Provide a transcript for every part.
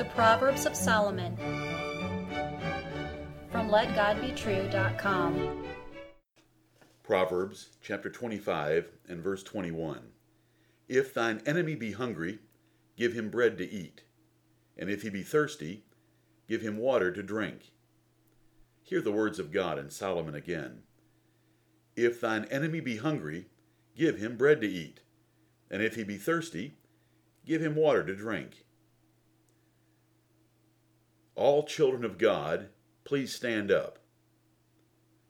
The Proverbs of Solomon from LetGodBetrue.com. Proverbs chapter 25 and verse 21. If thine enemy be hungry, give him bread to eat, and if he be thirsty, give him water to drink. Hear the words of God and Solomon again. If thine enemy be hungry, give him bread to eat, and if he be thirsty, give him water to drink. All children of God, please stand up.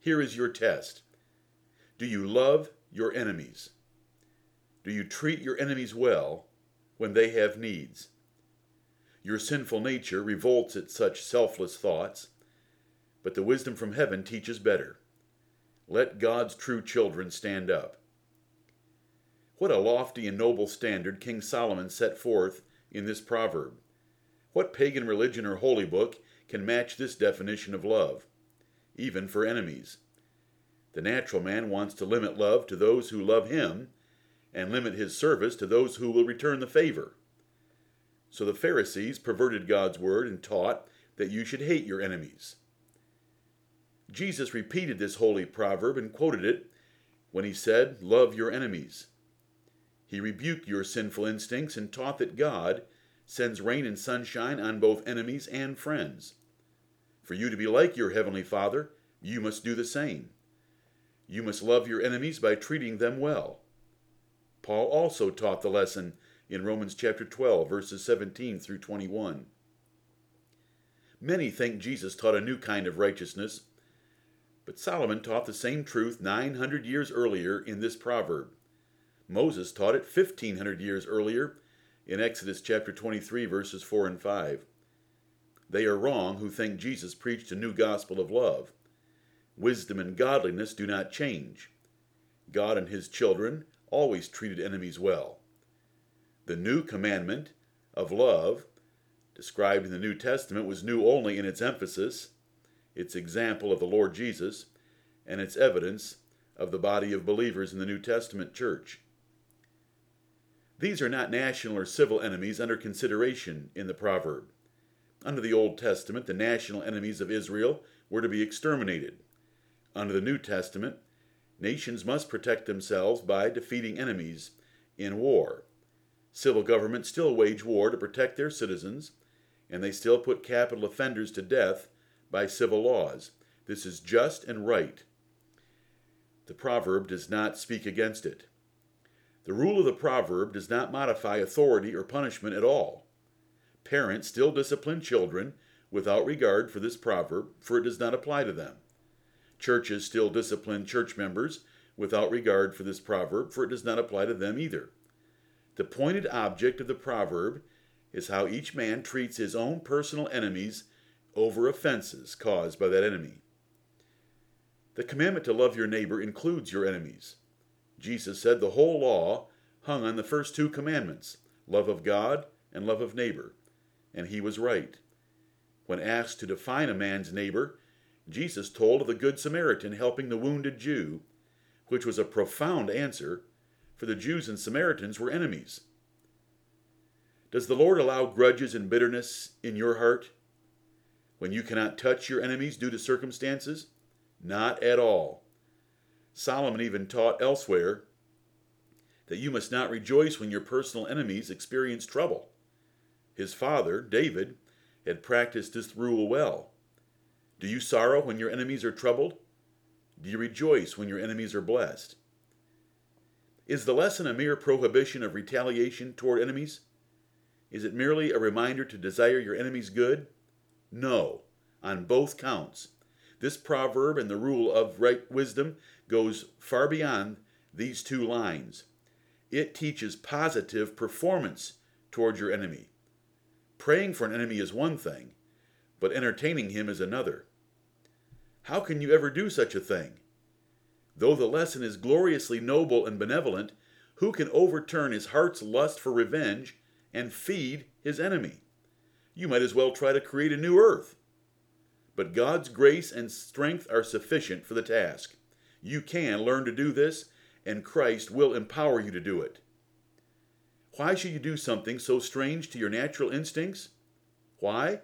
Here is your test. Do you love your enemies? Do you treat your enemies well when they have needs? Your sinful nature revolts at such selfless thoughts, but the wisdom from heaven teaches better. Let God's true children stand up. What a lofty and noble standard King Solomon set forth in this proverb. What pagan religion or holy book can match this definition of love, even for enemies? The natural man wants to limit love to those who love him and limit his service to those who will return the favor. So the Pharisees perverted God's word and taught that you should hate your enemies. Jesus repeated this holy proverb and quoted it when he said, Love your enemies. He rebuked your sinful instincts and taught that God sends rain and sunshine on both enemies and friends. For you to be like your heavenly Father, you must do the same. You must love your enemies by treating them well. Paul also taught the lesson in Romans chapter 12, verses 17 through 21. Many think Jesus taught a new kind of righteousness, but Solomon taught the same truth 900 years earlier in this proverb. Moses taught it 1500 years earlier in Exodus chapter 23, verses 4 and 5. They are wrong who think Jesus preached a new gospel of love. Wisdom and godliness do not change. God and his children always treated enemies well. The new commandment of love, described in the New Testament, was new only in its emphasis, its example of the Lord Jesus, and its evidence of the body of believers in the New Testament church. These are not national or civil enemies under consideration in the proverb. Under the Old Testament, the national enemies of Israel were to be exterminated. Under the New Testament, nations must protect themselves by defeating enemies in war. Civil governments still wage war to protect their citizens, and they still put capital offenders to death by civil laws. This is just and right. The proverb does not speak against it. The rule of the proverb does not modify authority or punishment at all. Parents still discipline children without regard for this proverb, for it does not apply to them. Churches still discipline church members without regard for this proverb, for it does not apply to them either. The pointed object of the proverb is how each man treats his own personal enemies over offenses caused by that enemy. The commandment to love your neighbor includes your enemies. Jesus said the whole law hung on the first two commandments love of God and love of neighbor. And he was right. When asked to define a man's neighbor, Jesus told of the Good Samaritan helping the wounded Jew, which was a profound answer, for the Jews and Samaritans were enemies. Does the Lord allow grudges and bitterness in your heart when you cannot touch your enemies due to circumstances? Not at all. Solomon even taught elsewhere that you must not rejoice when your personal enemies experience trouble. His father, David, had practiced this rule well. Do you sorrow when your enemies are troubled? Do you rejoice when your enemies are blessed? Is the lesson a mere prohibition of retaliation toward enemies? Is it merely a reminder to desire your enemies good? No, on both counts. This proverb and the rule of right wisdom goes far beyond these two lines. It teaches positive performance toward your enemy. Praying for an enemy is one thing, but entertaining him is another. How can you ever do such a thing? Though the lesson is gloriously noble and benevolent, who can overturn his heart's lust for revenge and feed his enemy? You might as well try to create a new earth. But God's grace and strength are sufficient for the task. You can learn to do this, and Christ will empower you to do it. Why should you do something so strange to your natural instincts? Why?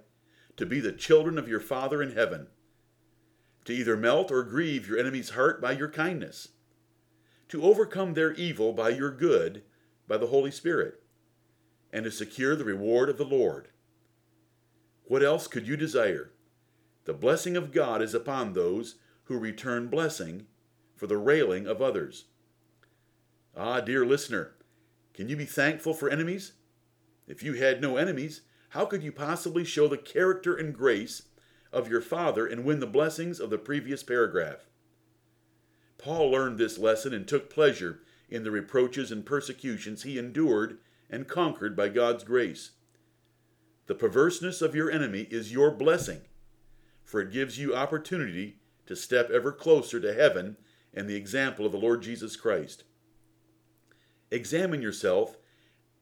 To be the children of your Father in heaven. To either melt or grieve your enemy's heart by your kindness. To overcome their evil by your good, by the Holy Spirit. And to secure the reward of the Lord. What else could you desire? The blessing of God is upon those who return blessing for the railing of others. Ah, dear listener, can you be thankful for enemies? If you had no enemies, how could you possibly show the character and grace of your Father and win the blessings of the previous paragraph? Paul learned this lesson and took pleasure in the reproaches and persecutions he endured and conquered by God's grace. The perverseness of your enemy is your blessing, for it gives you opportunity to step ever closer to heaven and the example of the Lord Jesus Christ. Examine yourself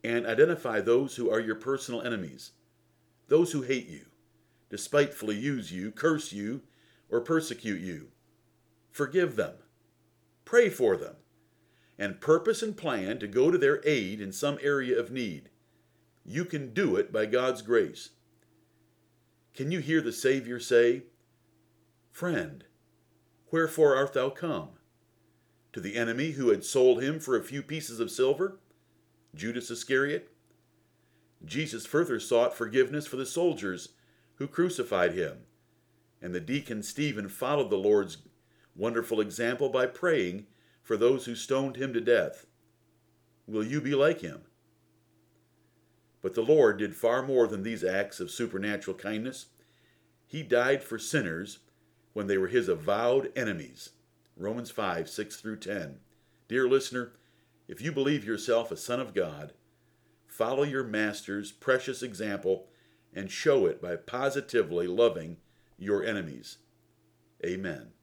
and identify those who are your personal enemies, those who hate you, despitefully use you, curse you, or persecute you. Forgive them, pray for them, and purpose and plan to go to their aid in some area of need. You can do it by God's grace. Can you hear the Savior say, Friend, wherefore art thou come? to the enemy who had sold him for a few pieces of silver, Judas Iscariot. Jesus further sought forgiveness for the soldiers who crucified him, and the deacon Stephen followed the Lord's wonderful example by praying for those who stoned him to death. Will you be like him? But the Lord did far more than these acts of supernatural kindness. He died for sinners when they were his avowed enemies. Romans 5 6 through 10. Dear listener, if you believe yourself a son of God, follow your Master's precious example and show it by positively loving your enemies. Amen.